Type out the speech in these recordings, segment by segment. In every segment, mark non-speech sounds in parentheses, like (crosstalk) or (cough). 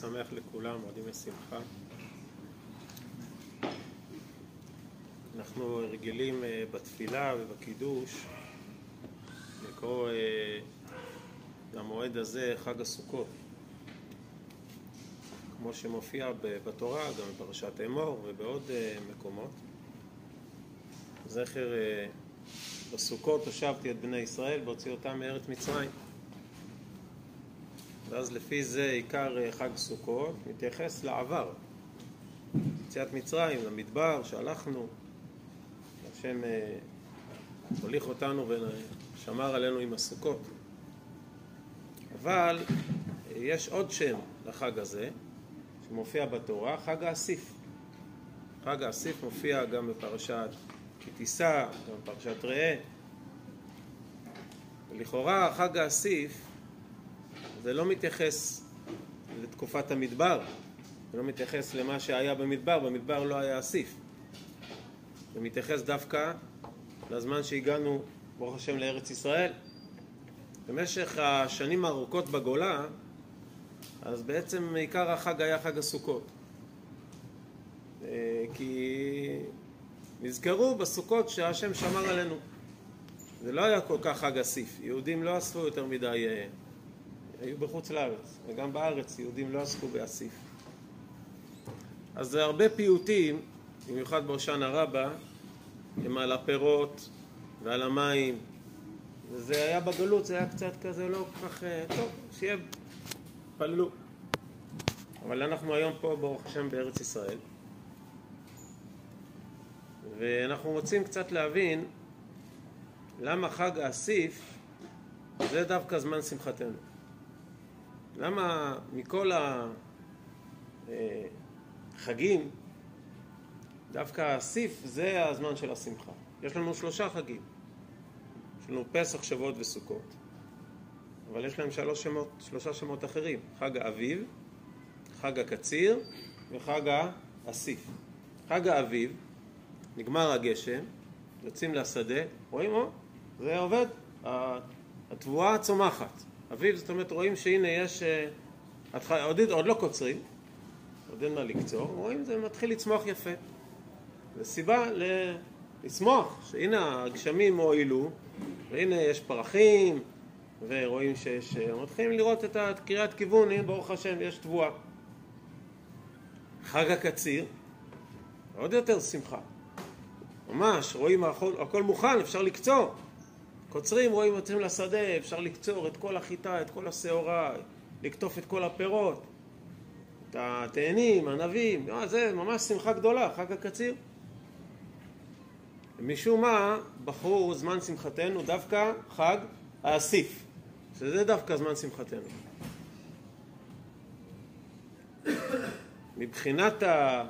שמח לכולם, מועדים לשמחה. אנחנו רגילים אה, בתפילה ובקידוש לקרוא אה, למועד הזה חג הסוכות, כמו שמופיע בתורה, גם בפרשת אמור ובעוד אה, מקומות. זכר בסוכות הושבתי את בני ישראל והוציא אותם מארץ מצרים. ואז לפי זה עיקר אה, חג סוכות מתייחס לעבר. יציאת מצרים, למדבר, שהלכנו, השם אה, הוליך אותנו ושמר עלינו עם הסוכות. אבל אה, יש עוד שם לחג הזה, שמופיע בתורה, חג האסיף. חג האסיף מופיע גם בפרשת כי תישא, גם בפרשת ראה. ולכאורה חג האסיף זה לא מתייחס לתקופת המדבר, זה לא מתייחס למה שהיה במדבר, במדבר לא היה אסיף. זה מתייחס דווקא לזמן שהגענו, ברוך השם, לארץ ישראל. במשך השנים הארוכות בגולה, אז בעצם עיקר החג היה חג הסוכות. אה, כי נזכרו בסוכות שהשם שמר עלינו. זה לא היה כל כך חג אסיף, יהודים לא אספו יותר מדי אה, היו בחוץ לארץ, וגם בארץ יהודים לא עסקו באסיף. אז זה הרבה פיוטים, במיוחד בהושענא רבה, הם על הפירות ועל המים, וזה היה בגלות, זה היה קצת כזה לא כל כך... אה, טוב, שיהיה, פללו. אבל אנחנו היום פה, ברוך השם, בארץ ישראל, ואנחנו רוצים קצת להבין למה חג האסיף זה דווקא זמן שמחתנו. למה מכל החגים דווקא האסיף זה הזמן של השמחה? יש לנו שלושה חגים. יש לנו פסח, שבועות וסוכות, אבל יש להם שלוש שמות, שלושה שמות אחרים. חג האביב, חג הקציר וחג האסיף. חג האביב, נגמר הגשם, יוצאים לשדה, רואים, זה עובד, התבואה צומחת. אביב, זאת אומרת, רואים שהנה יש... אה, עוד, עוד לא קוצרים, עוד אין מה לקצור, רואים זה מתחיל לצמוח יפה. זו סיבה ל... לשמוח, שהנה הגשמים הועילו, והנה יש פרחים, ורואים שיש... אה, מתחילים לראות את הקריאת כיוון, הנה ברוך השם יש תבואה. חג הקציר, עוד יותר שמחה. ממש, רואים הכל, הכל מוכן, אפשר לקצור. קוצרים, רואים, יוצאים לשדה, אפשר לקצור את כל החיטה, את כל השעורה, לקטוף את כל הפירות, את התאנים, ענבים, לא, זה ממש שמחה גדולה, חג הקציר. משום מה בחרו זמן שמחתנו דווקא חג האסיף, שזה דווקא זמן שמחתנו. מבחינת ה...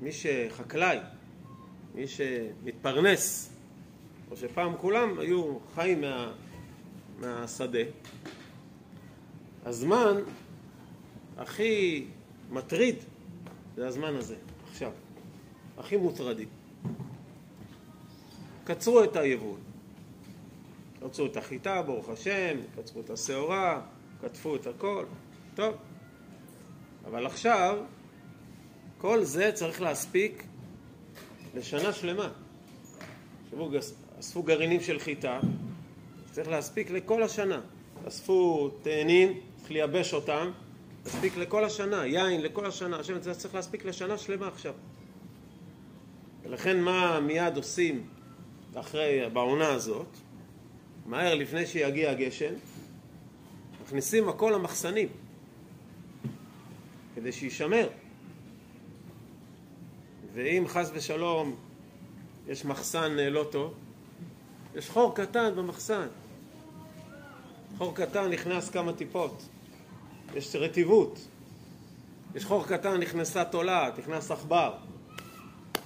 מי שחקלאי, מי שמתפרנס או שפעם כולם היו חיים מה, מהשדה. הזמן הכי מטריד זה הזמן הזה, עכשיו. הכי מוטרדים. קצרו את היבול. קצרו את החיטה, ברוך השם, קצרו את השעורה, קטפו את הכל, טוב. אבל עכשיו, כל זה צריך להספיק לשנה שלמה. תחשבו, אספו גרעינים של חיטה, צריך להספיק לכל השנה. אספו תאנים, צריך לייבש אותם, להספיק לכל השנה, יין לכל השנה, השם זה צריך להספיק לשנה שלמה עכשיו. ולכן מה מיד עושים אחרי, בעונה הזאת? מהר לפני שיגיע הגשם, מכניסים הכל למחסנים כדי שיישמר. ואם חס ושלום יש מחסן לא טוב, יש חור קטן במחסן. חור קטן נכנס כמה טיפות. יש רטיבות. יש חור קטן נכנסה תולעת, נכנס עכבר.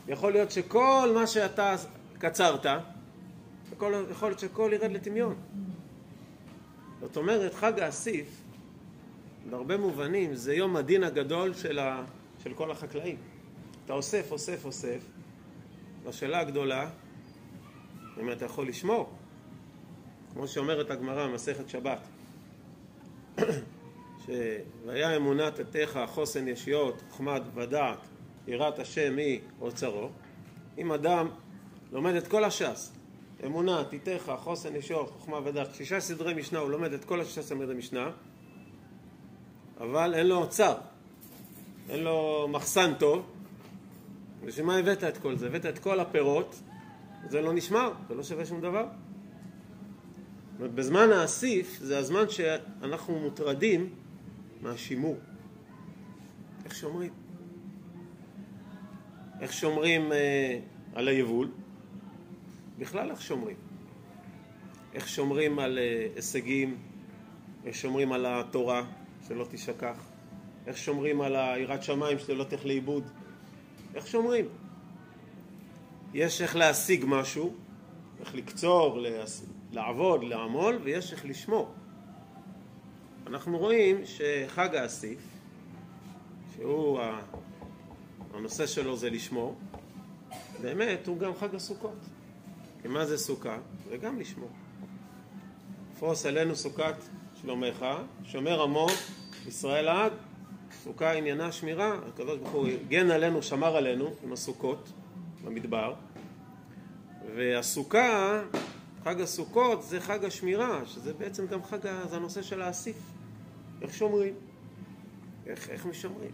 יכול להיות שכל מה שאתה קצרת, יכול, יכול להיות שהכל ירד לטמיון. זאת אומרת, חג האסיף, בהרבה מובנים, זה יום הדין הגדול של, ה, של כל החקלאים. אתה אוסף, אוסף, אוסף, והשאלה הגדולה, אם אתה יכול לשמור, כמו שאומרת הגמרא במסכת שבת, (clears throat) והיה אמונת עתיך, חוסן ישיות, חוכמת ודעת, יראת השם היא אוצרו. אם אדם לומד את כל הש"ס, אמונה, עתיתך, חוסן ישיות, חוכמה ודעת, שישה סדרי משנה, הוא לומד את כל השישה סדרי משנה, אבל אין לו אוצר, אין לו מחסן טוב, בשביל מה הבאת את כל זה? הבאת את כל הפירות, זה לא נשמר, זה לא שווה שום דבר. בזמן האסיף זה הזמן שאנחנו מוטרדים מהשימור. איך שומרים? איך שומרים אה, על היבול? בכלל איך שומרים? איך שומרים על אה, הישגים? איך שומרים על התורה שלא תשכח? איך שומרים על היראת שמיים שלא תלך לאיבוד? איך שומרים? יש איך להשיג משהו, איך לקצור. לעבוד, לעמול, ויש איך לשמור. אנחנו רואים שחג האסיף, שהוא הנושא שלו זה לשמור, באמת הוא גם חג הסוכות. כי מה זה סוכה? זה גם לשמור. פרוס עלינו סוכת שלומך, שומר עמו ישראל עד, סוכה עניינה שמירה, הוא הגן עלינו, שמר עלינו עם הסוכות במדבר, והסוכה חג הסוכות זה חג השמירה, שזה בעצם גם חג, זה הנושא של האסיף. איך שומרים? איך, איך משמרים?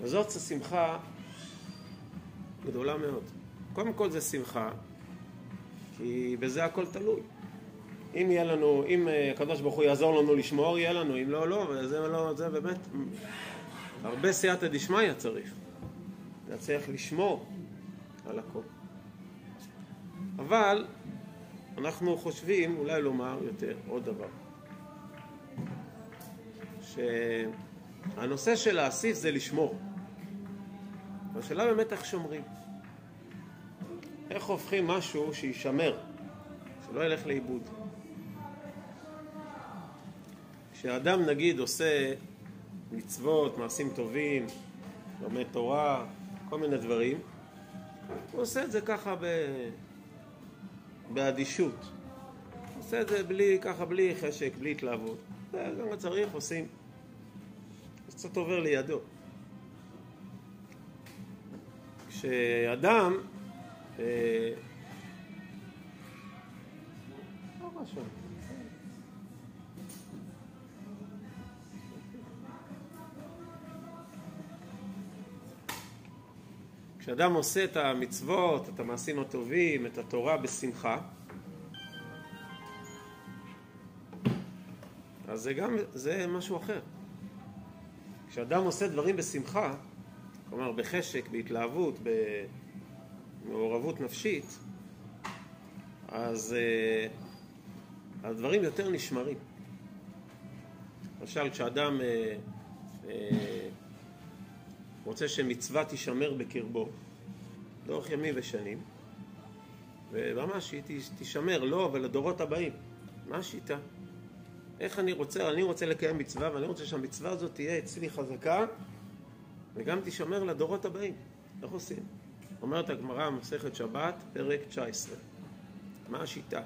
וזאת שמחה גדולה מאוד. קודם כל זה שמחה, כי בזה הכל תלוי. אם יהיה לנו, אם אה, הקדוש ברוך הוא יעזור לנו לשמור, יהיה לנו, אם לא, לא, וזה לא, זה באמת, הרבה סייעתא דשמיא צריך. צריך לשמור על הכל. אבל אנחנו חושבים אולי לומר יותר עוד דבר. שהנושא של להסיף זה לשמור. והשאלה באמת איך שומרים. איך הופכים משהו שישמר שלא ילך לאיבוד. כשאדם נגיד עושה מצוות, מעשים טובים, לומד תורה, כל מיני דברים הוא עושה את זה ככה ב... באדישות. עושה את זה בלי, ככה, בלי חשק, בלי התלהבות. זה גם מה צריך, עושים. זה קצת עובר לידו. כשאדם אה, כשאדם עושה את המצוות, את המעשים הטובים, את התורה בשמחה, אז זה גם, זה משהו אחר. כשאדם עושה דברים בשמחה, כלומר בחשק, בהתלהבות, במעורבות נפשית, אז uh, הדברים יותר נשמרים. למשל, כשאדם uh, uh, רוצה שמצווה תישמר בקרבו לאורך ימים ושנים, וממש היא תישמר לו ולדורות הבאים. מה השיטה? איך אני רוצה, אני רוצה לקיים מצווה ואני רוצה שהמצווה הזאת תהיה אצלי חזקה וגם תישמר לדורות הבאים. איך עושים? אומרת הגמרא מסכת שבת, פרק 19. מה השיטה?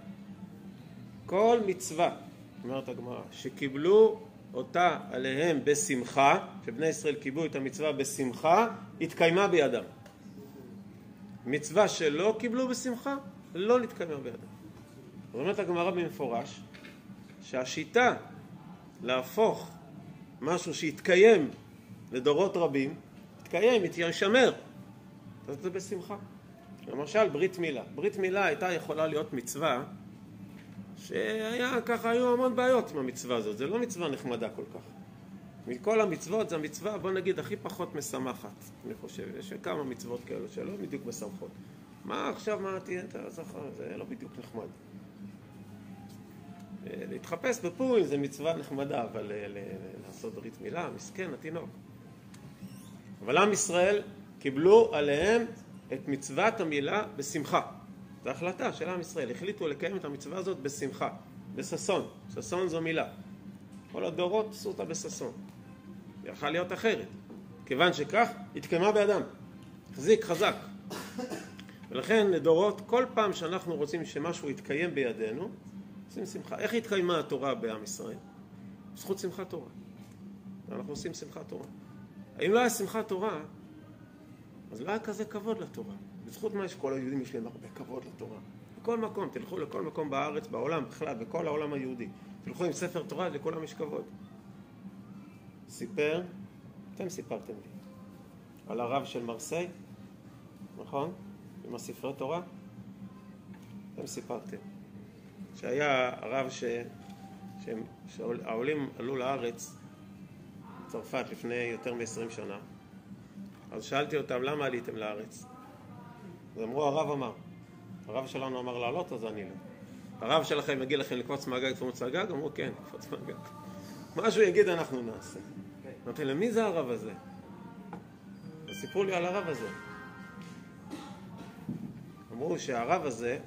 כל מצווה, אומרת הגמרא, שקיבלו אותה עליהם בשמחה, שבני ישראל קיבלו את המצווה בשמחה, התקיימה בידם. מצווה שלא קיבלו בשמחה, לא נתקיימה בידם. אומרת הגמרא במפורש שהשיטה להפוך משהו שהתקיים לדורות רבים, יתקיים, ישמר, אז זה בשמחה. למשל ברית מילה. ברית מילה הייתה יכולה להיות מצווה שהיה ככה, היו המון בעיות עם המצווה הזאת, זה לא מצווה נחמדה כל כך. מכל המצוות זו המצווה, בוא נגיד, הכי פחות משמחת, אני חושב. יש כמה מצוות כאלו שלא בדיוק משמחות. מה עכשיו, מה תהיה, אתה זוכר, זה לא בדיוק נחמד. אה, להתחפש בפורים זה מצווה נחמדה, אבל אה, לעשות ברית מילה, מסכן, התינוק. אבל עם ישראל קיבלו עליהם את מצוות המילה בשמחה. זו החלטה של עם ישראל, החליטו לקיים את המצווה הזאת בשמחה, בששון, ששון זו מילה. כל הדורות עשו אותה בששון. זה יכול להיות אחרת. כיוון שכך, התקיימה באדם. החזיק חזק. ולכן לדורות, כל פעם שאנחנו רוצים שמשהו יתקיים בידינו, עושים שמחה. איך התקיימה התורה בעם ישראל? בזכות שמחת תורה. אנחנו עושים שמחת תורה. אם לא היה שמחת תורה, אז לא היה כזה כבוד לתורה. בזכות מה שכל היהודים יש להם הרבה כבוד לתורה. בכל מקום, תלכו לכל מקום בארץ, בעולם בכלל, בכל העולם היהודי. תלכו עם ספר תורה, לכולם יש כבוד. סיפר, אתם סיפרתם לי, על הרב של מרסיי, נכון? עם הספרי תורה? אתם סיפרתם. שהיה הרב ש... שהעולים עלו לארץ, צרפת, לפני יותר מ-20 שנה, אז שאלתי אותם, למה עליתם לארץ? אז אמרו, הרב אמר. הרב שלנו אמר לעלות, אז אני לא. הרב שלכם יגיד לכם לקפוץ מהגג, לקפוץ מהגג? אמרו, כן, לקפוץ מהגג. מה שהוא יגיד, אנחנו נעשה. אמרתי להם, מי זה הרב הזה? אז סיפרו לי על הרב הזה. אמרו שהרב הזה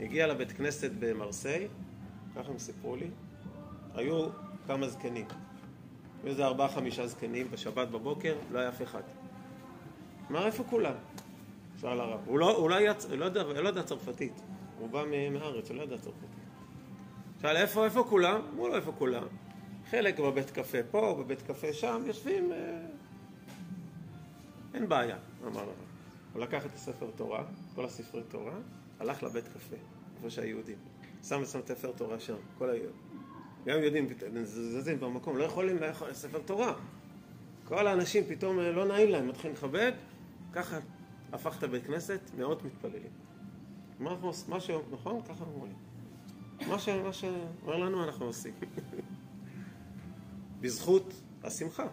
הגיע לבית כנסת במרסיי, ככה הם סיפרו לי, היו כמה זקנים. היו איזה ארבעה חמישה זקנים בשבת בבוקר, לא היה אף אחד. אמר, איפה כולם? שאל הרב. הוא לא, הוא לא, היה, הוא לא, יודע, הוא לא יודע צרפתית, הוא בא מהארץ, הוא לא יודע צרפתית. שאל, איפה, איפה כולם? אמרו לו, איפה כולם? חלק בבית קפה פה, בבית קפה שם, יושבים... אה... אין בעיה, אמר הרב. הוא לקח את הספר תורה, כל הספרי תורה, הלך לבית קפה, איפה שהיהודים. שם ושם את הספר תורה שם, כל היהודים. גם יהודים זזים במקום, לא יכולים לאכול ספר תורה. כל האנשים פתאום אה, לא נעים להם, מתחילים לכבד, ככה הפך את הבית כנסת, מאות מתפללים. מה? מה ש... נכון? ככה אמרו לי. מה ש... מה שאומר לנו אנחנו עושים. (laughs) בזכות השמחה.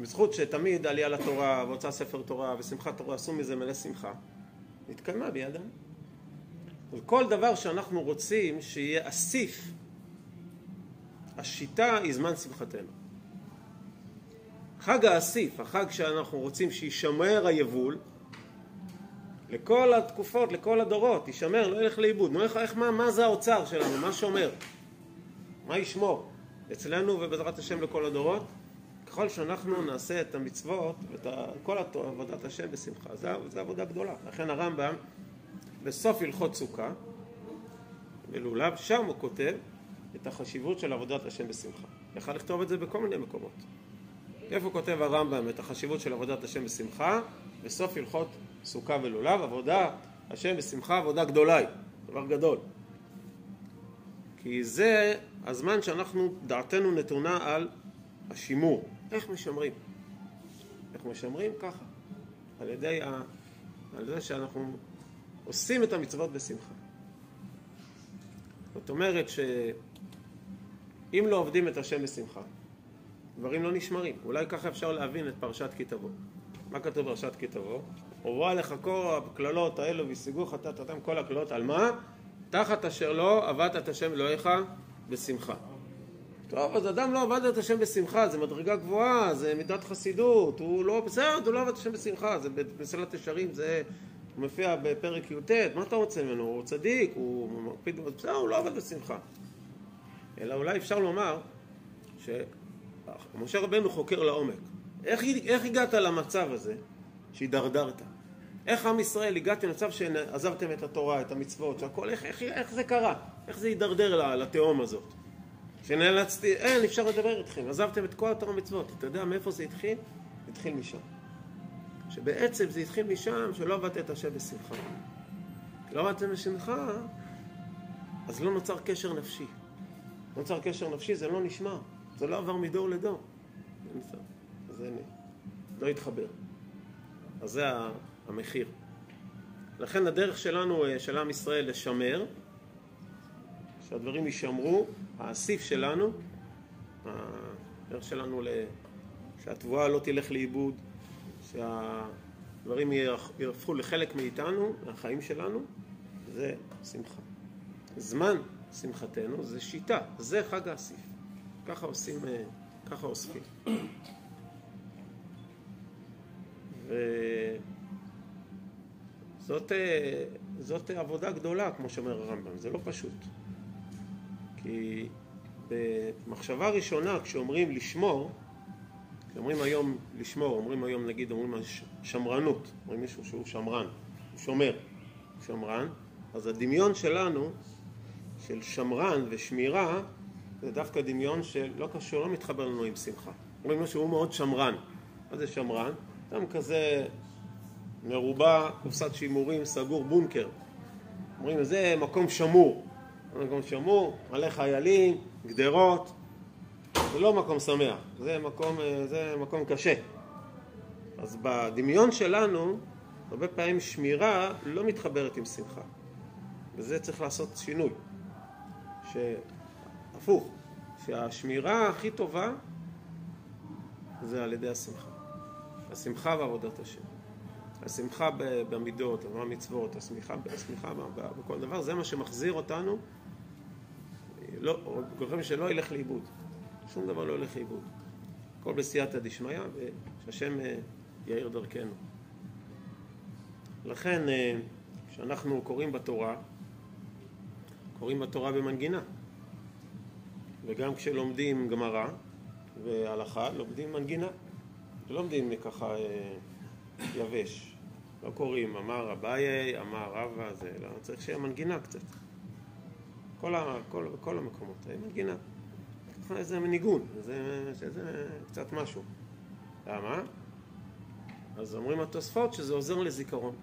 בזכות שתמיד עלייה לתורה והוצאה ספר תורה ושמחת תורה עשו מזה מלא שמחה, התקיימה בידם. וכל דבר שאנחנו רוצים שיהיה אסיף, השיטה היא זמן שמחתנו. חג האסיף, החג שאנחנו רוצים שישמר היבול, לכל התקופות, לכל הדורות, יישמר, לא ילך לאיבוד. נו, איך, מה, מה זה האוצר שלנו? מה שומר? מה ישמור? אצלנו ובעזרת השם לכל הדורות? ככל שאנחנו נעשה את המצוות ואת כל עבודת השם בשמחה, זו עבודה גדולה. לכן הרמב"ם בסוף הלכות סוכה, בלולב, שם הוא כותב את החשיבות של עבודת השם בשמחה. יכול לכתוב את זה בכל מיני מקומות. איפה כותב הרמב"ם את החשיבות של עבודת השם בשמחה? בסוף הלכות סוכה ולולב, עבודה השם בשמחה, עבודה גדולה היא, דבר גדול. כי זה הזמן שאנחנו, דעתנו נתונה על השימור. איך משמרים? איך משמרים? ככה. על ידי, ה... על ידי שאנחנו עושים את המצוות בשמחה. זאת אומרת שאם לא עובדים את השם בשמחה, דברים לא נשמרים. אולי ככה אפשר להבין את פרשת כי תבוא. מה כתוב בפרשת כי תבוא? הובא לך כל הקללות האלו והשיגוך אתה תתם כל הקללות על מה? תחת אשר לא עבדת את השם אלוהיך בשמחה. טוב, אז אדם לא עבד את השם בשמחה, זה מדרגה גבוהה, זה מידת חסידות, הוא לא, בסדר, הוא לא עבד את השם בשמחה, זה במסילת ישרים, זה מופיע בפרק י"ט, מה אתה רוצה ממנו? הוא צדיק, הוא מקפיד, בסדר, הוא לא עבד בשמחה. אלא אולי אפשר לומר שמשה רבנו חוקר לעומק. איך, איך הגעת למצב הזה שהידרדרת? איך עם ישראל הגעתם למצב שעזבתם את התורה, את המצוות, שהכל, איך, איך, איך זה קרה? איך זה הידרדר לתהום הזאת? שנאלצתי, אין, אי אפשר לדבר איתכם, עזבתם את כל התורה המצוות. אתה יודע מאיפה זה התחיל? התחיל משם. שבעצם זה התחיל משם שלא עבדת את השם בשמחה. לא עבדתם בשמחה, אז לא נוצר קשר נפשי. נוצר קשר נפשי, זה לא נשמע. זה לא עבר מדור לדור. זה לא התחבר. אז זה המחיר. לכן הדרך שלנו, אה, של עם ישראל, לשמר, שהדברים יישמרו, האסיף שלנו, הדרך שלנו, שהתבואה לא תלך לאיבוד, שהדברים יהפכו לחלק מאיתנו, מהחיים שלנו, זה שמחה. זמן שמחתנו זה שיטה, זה חג האסיף. ככה עושים, אה, ככה אוספים. וזאת אה, זאת עבודה גדולה, כמו שאומר הרמב"ם, זה לא פשוט. כי במחשבה ראשונה, כשאומרים לשמור, כשאומרים היום לשמור, אומרים היום נגיד, אומרים שמרנות, אומרים מישהו שהוא שמרן, הוא שומר, שמרן, אז הדמיון שלנו של שמרן ושמירה זה דווקא דמיון שלא קשור, לא מתחבר לנו עם שמחה. אומרים לו שהוא מאוד שמרן. מה זה שמרן? אדם כזה מרובע, קופסת שימורים, סגור, בונקר. אומרים, זה מקום שמור. מקום שמור, מלא חיילים, גדרות. זה לא מקום שמח, זה מקום, זה מקום קשה. אז בדמיון שלנו, הרבה פעמים שמירה לא מתחברת עם שמחה. וזה צריך לעשות שינוי. שהפוך, שהשמירה הכי טובה זה על ידי השמחה. השמחה ועבודת השם. השמחה במידות, במצוות, השמחה, השמחה בכל דבר, זה מה שמחזיר אותנו, לא, גורם שלא ילך לאיבוד. שום דבר לא ילך לאיבוד. הכל בסייעתא דשמיא, ושהשם אה, יאיר דרכנו. לכן, אה, כשאנחנו קוראים בתורה, קוראים בתורה במנגינה. וגם כשלומדים גמרא והלכה, לומדים מנגינה. לומדים ככה אה, יבש. לא קוראים אמר אביי, אמר רבא, זה לא, צריך שיהיה מנגינה קצת. כל, ה, כל, כל המקומות, מנגינה. איזה ניגון, זה, זה קצת משהו. למה? אז אומרים התוספות שזה עוזר לזיכרון.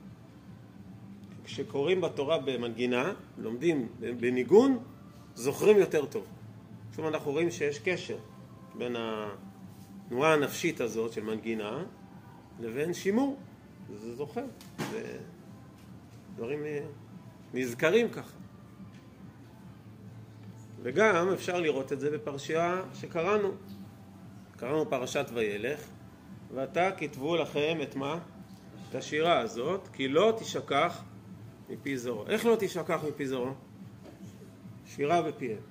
כשקוראים בתורה במנגינה, לומדים בניגון, זוכרים יותר טוב. שוב אנחנו רואים שיש קשר בין התנועה הנפשית הזאת של מנגינה לבין שימור. זה זוכר, זה דברים נזכרים ככה. וגם אפשר לראות את זה בפרשייה שקראנו. קראנו פרשת וילך, ועתה כתבו לכם את מה? את השירה הזאת, כי לא תשכח מפי זרוע. איך לא תשכח מפי זרוע? שירה בפיהם.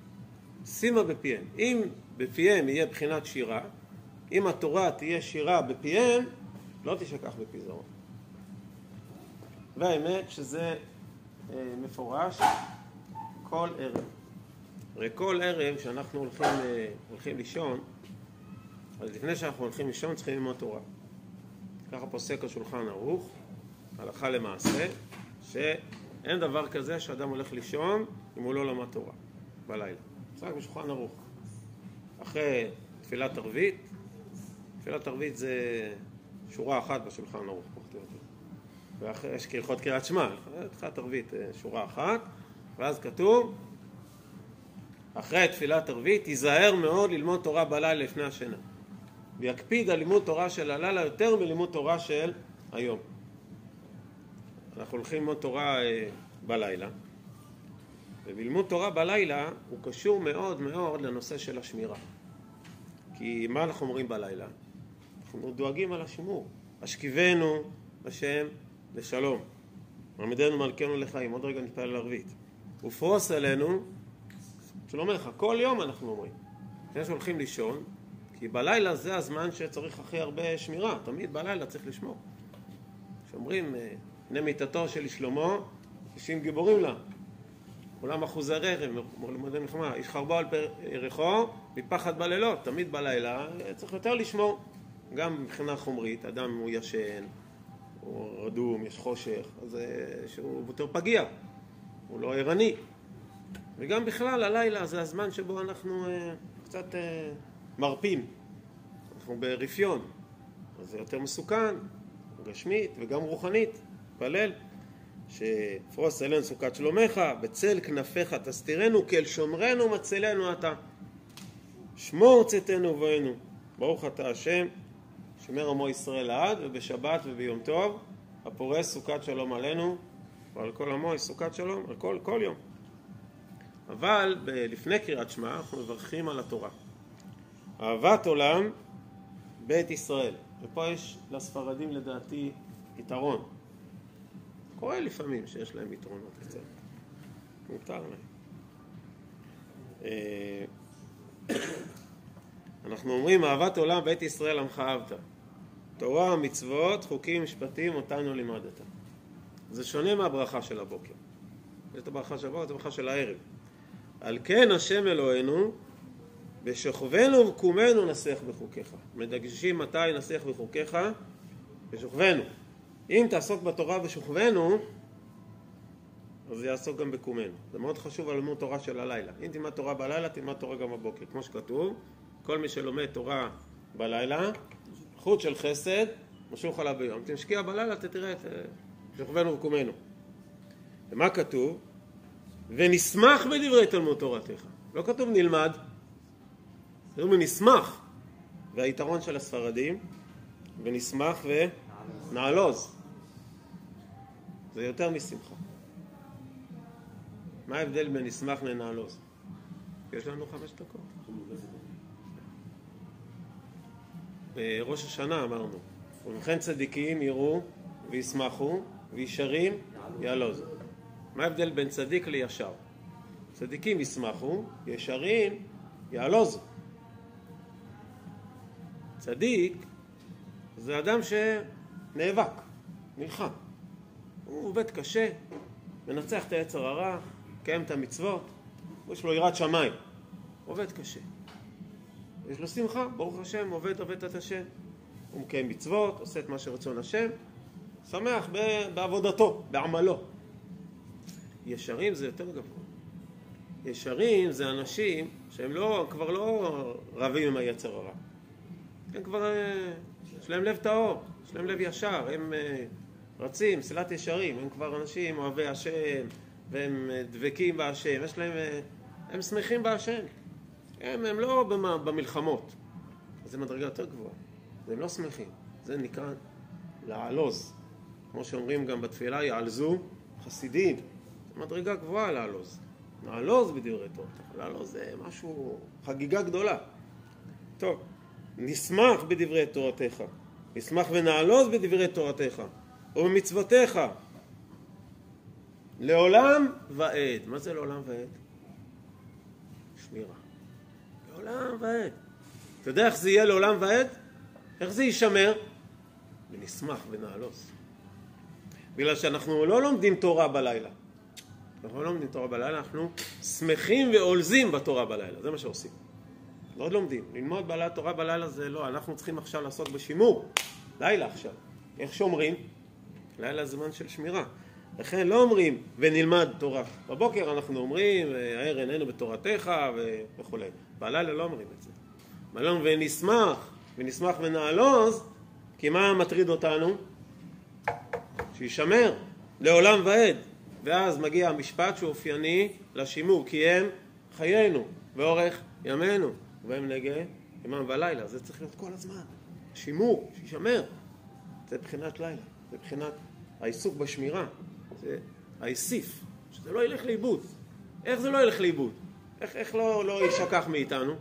שימה בפיהם. אם בפיהם יהיה בחינת שירה, אם התורה תהיה שירה בפיהם, לא תשכח בפי זרוע. והאמת שזה אה, מפורש כל ערב. הרי כל ערב שאנחנו הולכים, אה, הולכים לישון, אז לפני שאנחנו הולכים לישון צריכים ללמוד תורה. ככה פוסק השולחן ערוך, הלכה למעשה, שאין דבר כזה שאדם הולך לישון אם הוא לא למד תורה בלילה. רק בשולחן ערוך. אחרי תפילת ערבית, תפילת ערבית זה שורה אחת בשולחן ערוך, פחות או יותר. ואחרי, יש כהלכות קריאת שמע, תפילת ערבית אה, שורה אחת, ואז כתוב אחרי תפילת ערבית, ייזהר מאוד ללמוד תורה בלילה לפני השינה. ויקפיד על לימוד תורה של הלילה יותר מלימוד תורה של היום. אנחנו הולכים ללמוד תורה אה, בלילה, ובלימוד תורה בלילה הוא קשור מאוד מאוד לנושא של השמירה. כי מה אנחנו אומרים בלילה? אנחנו דואגים על השימור. השכיבנו השם לשלום. עמדנו מלכנו לחיים. עוד רגע נתפלל ערבית. ופרוס עלינו שלום לך. כל יום אנחנו אומרים. לפני שהולכים לישון, כי בלילה זה הזמן שצריך הכי הרבה שמירה. תמיד בלילה צריך לשמור. שאומרים, בני מיתתו של שלמה, תשעים גיבורים לה. כולם אחוזי רחם, לימודי מלחמה. איש חרבו על פרחו, מפחד בלילות. תמיד בלילה צריך יותר לשמור. גם מבחינה חומרית, אדם הוא ישן, הוא רדום, יש חושך, אז אה, שהוא יותר פגיע, הוא לא ערני. וגם בכלל הלילה זה הזמן שבו אנחנו אה, קצת אה, מרפים, אנחנו ברפיון, אז זה יותר מסוכן, גשמית וגם רוחנית, פלל שפרוס עלינו סוכת שלומך, בצל כנפיך תסתירנו, כי אל שומרנו מצילנו אתה. שמור צאתנו ובואנו. ברוך אתה השם, שומר עמו ישראל לעד, ובשבת וביום טוב, הפורס סוכת שלום עלינו, ועל כל עמו יש סוכת שלום, על כל, כל יום. אבל לפני קריאת שמע אנחנו מברכים על התורה. אהבת עולם, בית ישראל. ופה יש לספרדים לדעתי יתרון. קורה לפעמים שיש להם יתרונות קצת. מותר להם. אה, אנחנו אומרים אהבת עולם בית ישראל עמך אהבת. תורה, מצוות, חוקים, משפטים, אותנו לימדת. זה שונה מהברכה של הבוקר. זאת הברכה של הבוקר, זאת הברכה של הערב. על כן השם אלוהינו, בשוכבנו וקומנו נסך בחוקיך. מדגשים מתי נסך בחוקיך? בשוכבנו. אם תעסוק בתורה בשוכבנו, אז זה יעסוק גם בקומנו. זה מאוד חשוב על לימוד תורה של הלילה. אם תלמד תורה בלילה, תלמד תורה גם בבוקר. כמו שכתוב, כל מי שלומד תורה בלילה, חוט של חסד, משוך עליו ביום. תשקיע בלילה, תראה את שוכבנו וקומנו. ומה כתוב? ונשמח בדברי תלמוד תורתך. לא כתוב נלמד, כתוב ונשמח. והיתרון של הספרדים, ונשמח ונעלוז. זה יותר משמחה. מה ההבדל בין נשמח לנעלוז? יש לנו חמש דקות. בראש השנה אמרנו, ובכן צדיקים יראו וישמחו וישרים יעלוזו. מה ההבדל בין צדיק לישר? צדיקים ישמחו, ישרים יעלוזו. צדיק זה אדם שנאבק, נלחם. הוא עובד קשה, מנצח את היצר הרע, מקיים את המצוות, יש לו יראת שמיים, עובד קשה. יש לו שמחה, ברוך השם, עובד עובד את השם. הוא מקיים מצוות, עושה את מה שרצון השם, שמח בעבודתו, בעמלו. ישרים זה יותר גבוה. ישרים זה אנשים שהם לא, כבר לא רבים עם היצר הרע. הם כבר, אה, יש להם לב טהור, יש להם לב ישר, הם אה, רצים, מסילת ישרים, הם כבר אנשים אוהבי השם, והם אה, דבקים בהשם, יש להם, הם שמחים בהשם. הם, הם לא במלחמות. זו מדרגה יותר גבוהה. הם לא שמחים. זה נקרא לעלוז. כמו שאומרים גם בתפילה, יעלזו חסידים. זו מדרגה גבוהה לעלוז. לעלוז בדברי תורתך. לעלוז זה משהו, חגיגה גדולה. טוב, נשמח בדברי תורתך. נשמח ונעלוז בדברי תורתך. ובמצוותיך. לעולם ועד. מה זה לעולם ועד? שמירה. לעולם ועד. אתה יודע איך זה יהיה לעולם ועד? איך זה יישמר? ונשמח ונעלוס. בגלל שאנחנו לא לומדים תורה בלילה. אנחנו לא לומדים תורה בלילה, אנחנו שמחים ועולזים בתורה בלילה, זה מה שעושים. לא לומדים. ללמוד בלילה, תורה בלילה זה לא, אנחנו צריכים עכשיו לעסוק בשימור. לילה עכשיו. איך שומרים? לילה זמן של שמירה. לכן לא אומרים ונלמד תורה. בבוקר אנחנו אומרים האר עינינו בתורתך וכולי. בלילה לא אומרים את זה. מלון ונשמח, ונשמח ונעלוז, כי מה מטריד אותנו? שישמר לעולם ועד. ואז מגיע המשפט שהוא אופייני לשימור, כי הם חיינו ואורך ימינו, ובהם נגע ימם ולילה. זה צריך להיות כל הזמן. שימור, שישמר. זה בחינת לילה, זה בחינת העיסוק בשמירה. זה האסיף, שזה לא ילך לאיבוד. איך זה לא ילך לאיבוד? איך, איך לא, לא יישכח מאיתנו?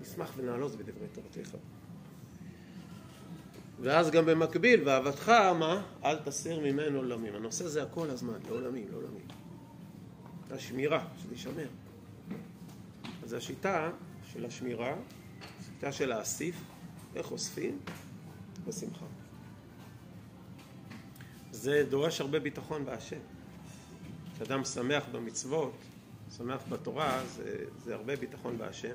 נשמח ונעלוז בדברי תורתך. ואז גם במקביל, ואהבתך, מה? אל תסיר ממנו עולמים. הנושא זה הכל הזמן, לעולמים, לעולמים. השמירה, שזה יישמר. אז השיטה של השמירה, השיטה של האסיף, איך אוספים? בשמחה. זה דורש הרבה ביטחון בהשם. כשאדם שמח במצוות, שמח בתורה, זה, זה הרבה ביטחון בהשם.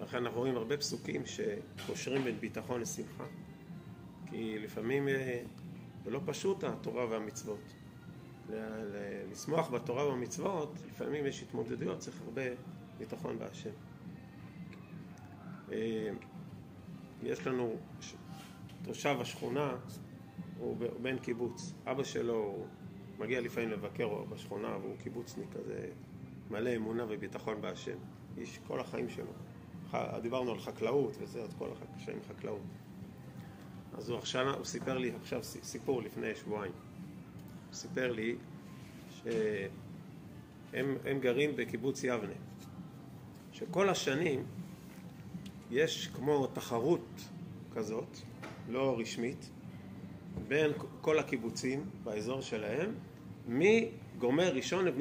לכן אנחנו רואים הרבה פסוקים שקושרים בין ביטחון לשמחה. כי לפעמים אה, זה לא פשוט התורה והמצוות. לשמוח בתורה ובמצוות, לפעמים יש התמודדויות, צריך הרבה ביטחון בהשם. אה, יש לנו תושב השכונה, הוא בן קיבוץ. אבא שלו, מגיע לפעמים לבקר בשכונה והוא קיבוצניק כזה מלא אמונה וביטחון בהשם. איש כל החיים שלו. דיברנו על חקלאות וזה, אז כל החיים חקלאות. אז הוא עכשיו, הוא סיפר לי עכשיו סיפור לפני שבועיים. הוא סיפר לי שהם גרים בקיבוץ יבנה. שכל השנים יש כמו תחרות כזאת, לא רשמית, בין כל הקיבוצים באזור שלהם, מי גומר ראשון את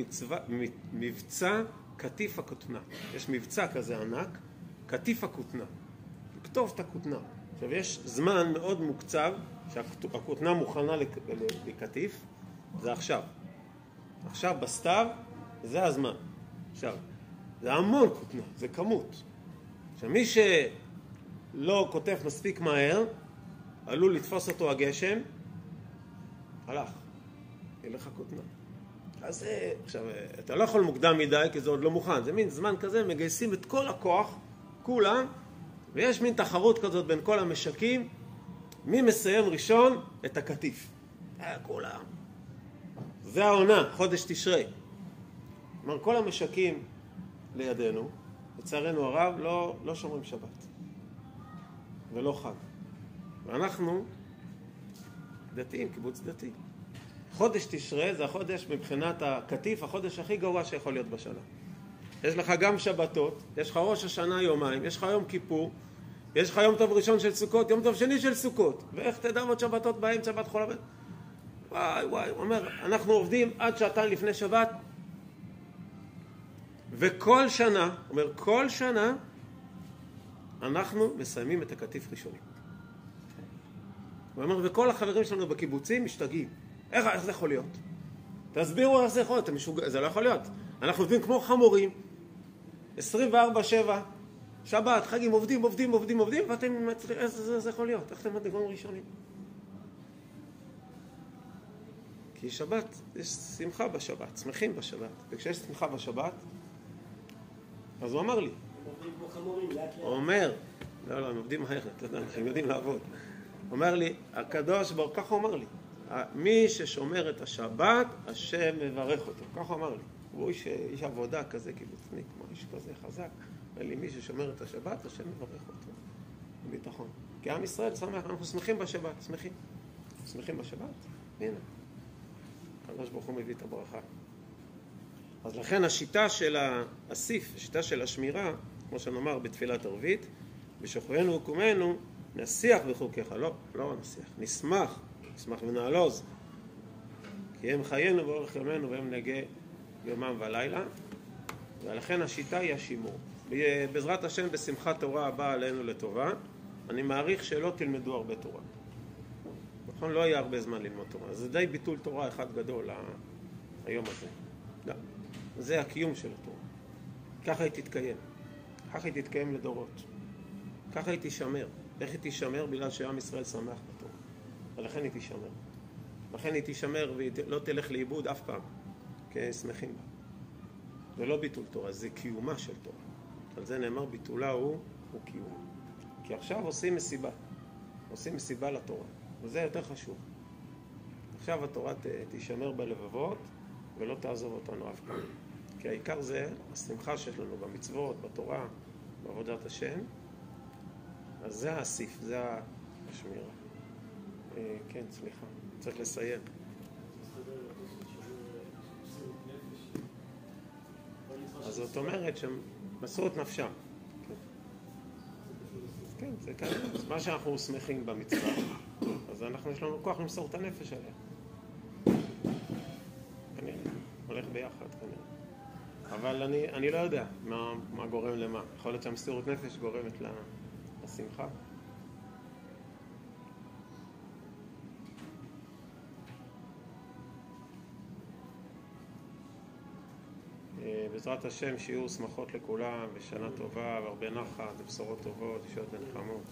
מבצע קטיף הכותנה. יש מבצע כזה ענק, קטיף הכותנה. לכתוב את הכותנה. עכשיו יש זמן מאוד מוקצב שהכותנה מוכנה לקטיף, זה עכשיו. עכשיו בסתיו זה הזמן. עכשיו, זה המון כותנה, זה כמות. עכשיו מי שלא כותב מספיק מהר, עלול לתפוס אותו הגשם, הלך, ילך הכותנה. אז זה, עכשיו, אתה לא יכול מוקדם מדי, כי זה עוד לא מוכן. זה מין זמן כזה, מגייסים את כל הכוח, כולם, ויש מין תחרות כזאת בין כל המשקים, מי מסיים ראשון את הקטיף. אה, כולם. זה העונה, חודש תשרי. כלומר, כל המשקים לידינו, לצערנו הרב, לא, לא שומרים שבת. ולא חג. ואנחנו דתיים, קיבוץ דתי. חודש תשרה זה החודש מבחינת הקטיף, החודש הכי גרוע שיכול להיות בשנה. יש לך גם שבתות, יש לך ראש השנה יומיים, יש לך יום כיפור, יש לך יום טוב ראשון של סוכות, יום טוב שני של סוכות. ואיך תדע עוד שבתות באמצע בת חול הבן? וואי וואי, הוא אומר, אנחנו עובדים עד שעתיים לפני שבת, וכל שנה, הוא אומר, כל שנה אנחנו מסיימים את הקטיף ראשונים. הוא אומר, וכל החברים שלנו בקיבוצים משתגעים. איך, איך זה יכול להיות? תסבירו איך זה יכול להיות, משוגע... זה לא יכול להיות. אנחנו עובדים כמו חמורים, 24-7, שבת, חגים, עובדים, עובדים, עובדים, עובדים, ואתם, איך זה, זה יכול להיות? איך אתם מדגים ראשונים? כי שבת, יש שמחה בשבת, שמחים בשבת. וכשיש שמחה בשבת, אז הוא אמר לי. הוא אומר, לא, לא, הם עובדים מהר, אתה יודע, הם יודעים לעבוד. אומר לי, הקדוש ברוך ככה הוא אמר לי, מי ששומר את השבת, השם מברך אותו. ככה אמר לי. הוא איש, איש עבודה כזה קיבוצניק, כמו איש כזה חזק. אומר לי, מי ששומר את השבת, השם מברך אותו. בביטחון. כי עם ישראל שמח, אנחנו שמחים בשבת, שמחים. שמחים בשבת? הנה. הקדוש ברוך הוא מביא את הברכה. אז לכן השיטה של האסיף, השיטה של השמירה, כמו שנאמר בתפילת ערבית, בשוכבנו וקומנו, נסיח בחוקיך. לא, לא נסיח, נשמח נשמח ונעלוז, כי הם חיינו באורך ימינו והם נגה יומם ולילה, ולכן השיטה היא השימור. בעזרת השם בשמחת תורה הבאה עלינו לטובה, אני מעריך שלא תלמדו הרבה תורה. נכון? לא יהיה הרבה זמן ללמוד תורה. זה די ביטול תורה אחד גדול היום הזה. לא. זה הקיום של התורה. ככה היא תתקיים. ככה היא תתקיים לדורות. ככה היא תישמר. איך היא תישמר? בגלל שעם ישראל שמח בתורה. ולכן היא תישמר. לכן היא תישמר והיא לא תלך לאיבוד אף פעם, כי שמחים בה. זה לא ביטול תורה, זה קיומה של תורה. על זה נאמר ביטולה הוא, הוא קיום. כי עכשיו עושים מסיבה. עושים מסיבה לתורה, וזה יותר חשוב. עכשיו התורה תישמר בלבבות ולא תעזוב אותנו אף פעם. כי העיקר זה השמחה שיש לנו במצוות, בתורה, בעבודת השם. אז זה האסיף, זה השמירה. אה, כן, סליחה, צריך לסיים. אז זאת אומרת שהם מסרו את נפשם. כן, זה כאן, מה שאנחנו שמחים במצווה, אז אנחנו, יש לנו כוח למסור את הנפש עליה. כנראה, הולך ביחד כנראה. אבל אני, אני לא יודע מה, מה גורם למה. יכול להיות שהמסירות נפש גורמת לשמחה. בעזרת השם שיהיו שמחות לכולם, ושנה טובה, והרבה נחת, ובשורות טובות, ישועות ונחמות.